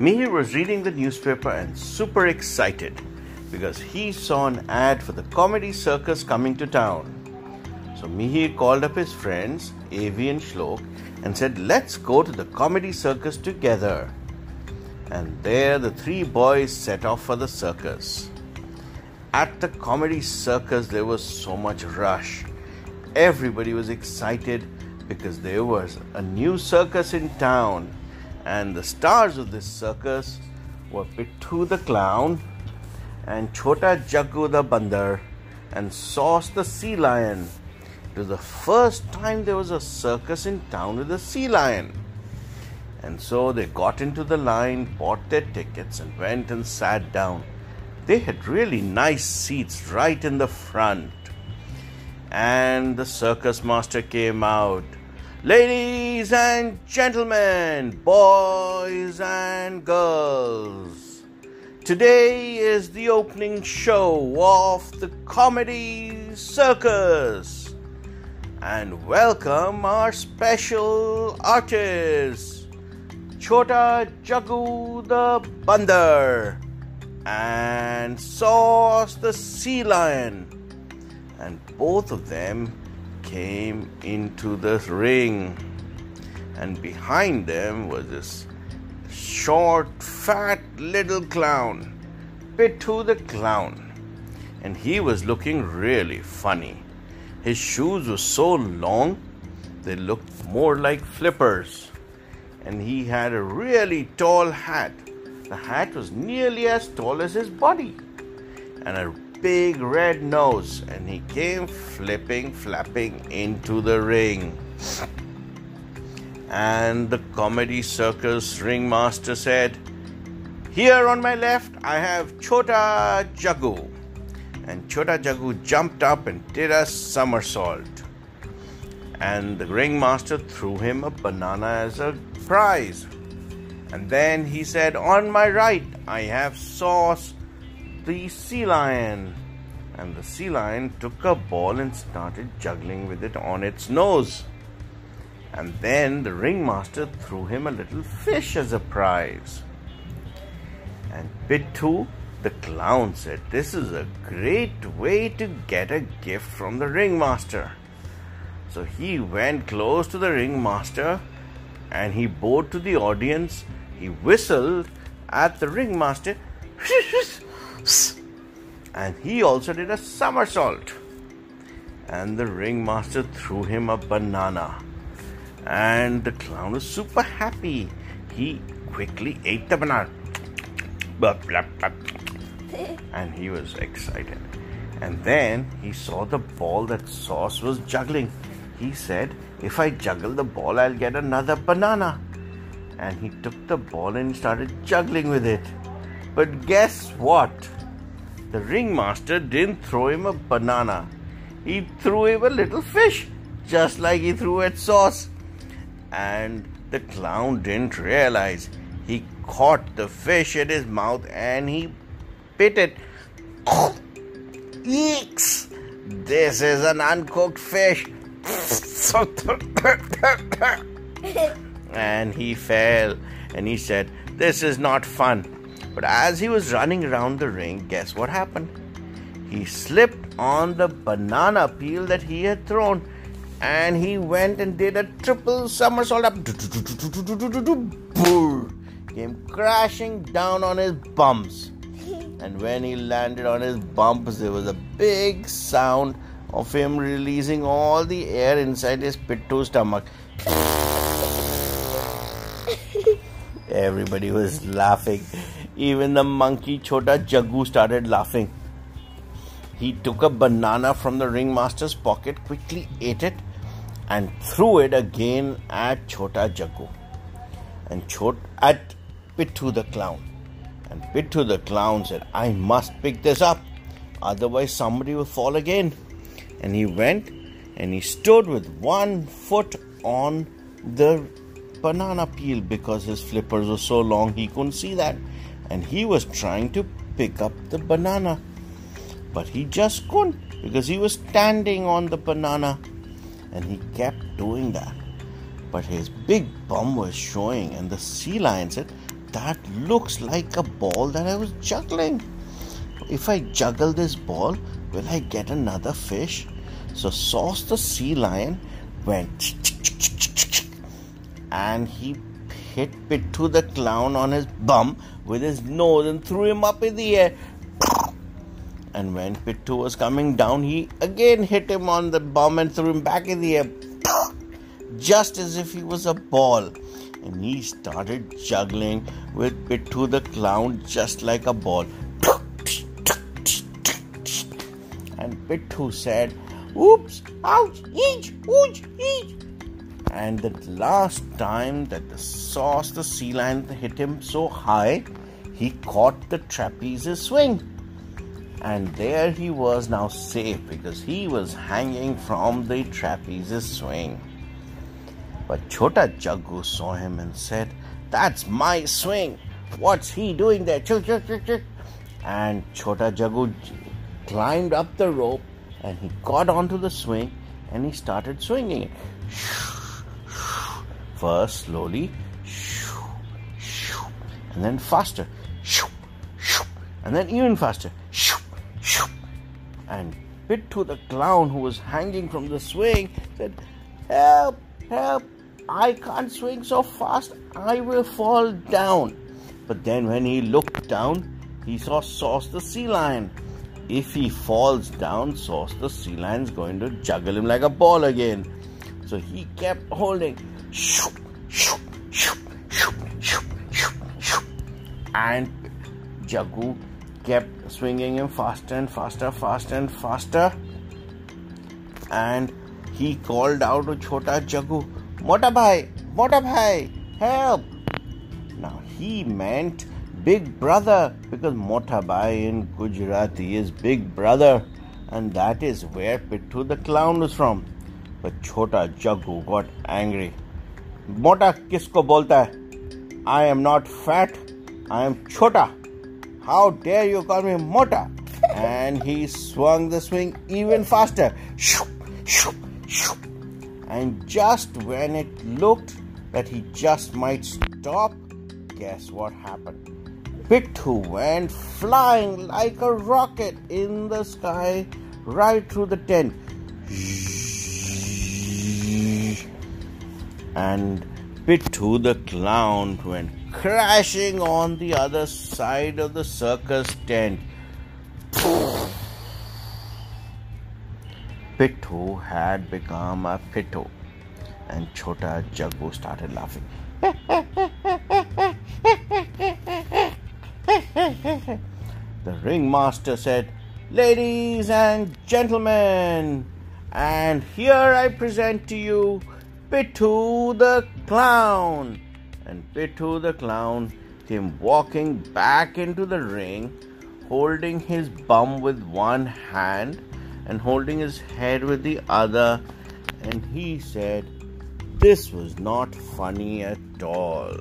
Mihir was reading the newspaper and super excited because he saw an ad for the comedy circus coming to town. So Mihir called up his friends, Avi and Shlok, and said, Let's go to the comedy circus together. And there the three boys set off for the circus. At the comedy circus, there was so much rush. Everybody was excited because there was a new circus in town, and the stars of this circus were Pittu the clown, and Chota Jaggu the bandar, and Sauce the sea lion. It was the first time there was a circus in town with a sea lion. And so they got into the line, bought their tickets, and went and sat down. They had really nice seats right in the front. And the circus master came out. Ladies and gentlemen, boys and girls, today is the opening show of the comedy circus. And welcome our special artists, Chota Jaggu the Bandar and Sauce the sea lion. And both of them came into the ring. And behind them was this short, fat little clown, Pittu the clown. And he was looking really funny. His shoes were so long, they looked more like flippers. And he had a really tall hat the hat was nearly as tall as his body and a big red nose, and he came flipping, flapping into the ring. And the comedy circus ringmaster said, Here on my left, I have Chota Jaggu. And Chota Jaggu jumped up and did a somersault. And the ringmaster threw him a banana as a prize. And then he said, On my right, I have Sauce, the sea lion. And the sea lion took a ball and started juggling with it on its nose. And then the ringmaster threw him a little fish as a prize. And Pittu, the clown, said, This is a great way to get a gift from the ringmaster. So he went close to the ringmaster and he bowed to the audience he whistled at the ringmaster and he also did a somersault. And the ringmaster threw him a banana. And the clown was super happy. He quickly ate the banana. And he was excited. And then he saw the ball that Sauce was juggling. He said, If I juggle the ball, I'll get another banana and he took the ball and started juggling with it. But guess what? The ringmaster didn't throw him a banana. He threw him a little fish, just like he threw at Sauce. And the clown didn't realize. He caught the fish in his mouth and he bit it. Eeks! This is an uncooked fish. and he fell and he said, This is not fun. But as he was running around the ring, guess what happened? He slipped on the banana peel that he had thrown and he went and did a triple somersault up. Came crashing down on his bumps. And when he landed on his bumps, there was a big sound of him releasing all the air inside his pittu stomach. Everybody was laughing. Even the monkey Chota Jaggu started laughing. He took a banana from the ringmaster's pocket, quickly ate it, and threw it again at Chota Jaggu. And Chot at Pittu the clown. And Pittu the clown said, I must pick this up, otherwise somebody will fall again. And he went and he stood with one foot on the banana peel because his flippers were so long he couldn't see that. And he was trying to pick up the banana. But he just couldn't because he was standing on the banana. And he kept doing that. But his big bum was showing, and the sea lion said, that looks like a ball that I was juggling. If I juggle this ball, will I get another fish? So Sauce the sea lion went and he hit Pittu the clown on his bum with his nose and threw him up in the air. And when Pittu was coming down, he again hit him on the bum and threw him back in the air, just as if he was a ball. And he started juggling with Pittu the clown just like a ball. And Pittu said, Oops, ouch, each, ooch, each. And the last time that the sauce, the sea lion, hit him so high, he caught the trapeze swing. And there he was now safe because he was hanging from the trapeze swing. But Chota Jaggu saw him and said, That's my swing. What's he doing there? And Chota Jaggu climbed up the rope and he got onto the swing and he started swinging it. First slowly, and then faster, and then even faster. And Pittu the clown, who was hanging from the swing, said, Help, help, I can't swing so fast, I will fall down. But then when he looked down, he saw Sauce the sea lion if he falls down, Sauce the sea lion's going to juggle him like a ball again. So he kept holding. And Jaggu kept swinging him faster and faster, faster and faster. And he called out to Chota Jaggu, Mota bhai, Mota bhai, help! Now he meant big brother because Motabai in Gujarati is big brother and that is where Pittu the clown was from. But Chota Jaggu got angry. Mota kisko bolta hai? I am not fat, I am Chota. How dare you call me Mota? And he swung the swing even faster. And just when it looked that he just might stop, guess what happened? Pittu went flying like a rocket in the sky right through the tent. And Pittu the clown went crashing on the other side of the circus tent. Pittu had become a Pittu, and Chota Jaggu started laughing. the ringmaster said, Ladies and gentlemen, and here I present to you Pittu the clown. And Pittu the clown came walking back into the ring, holding his bum with one hand and holding his head with the other. And he said, This was not funny at all.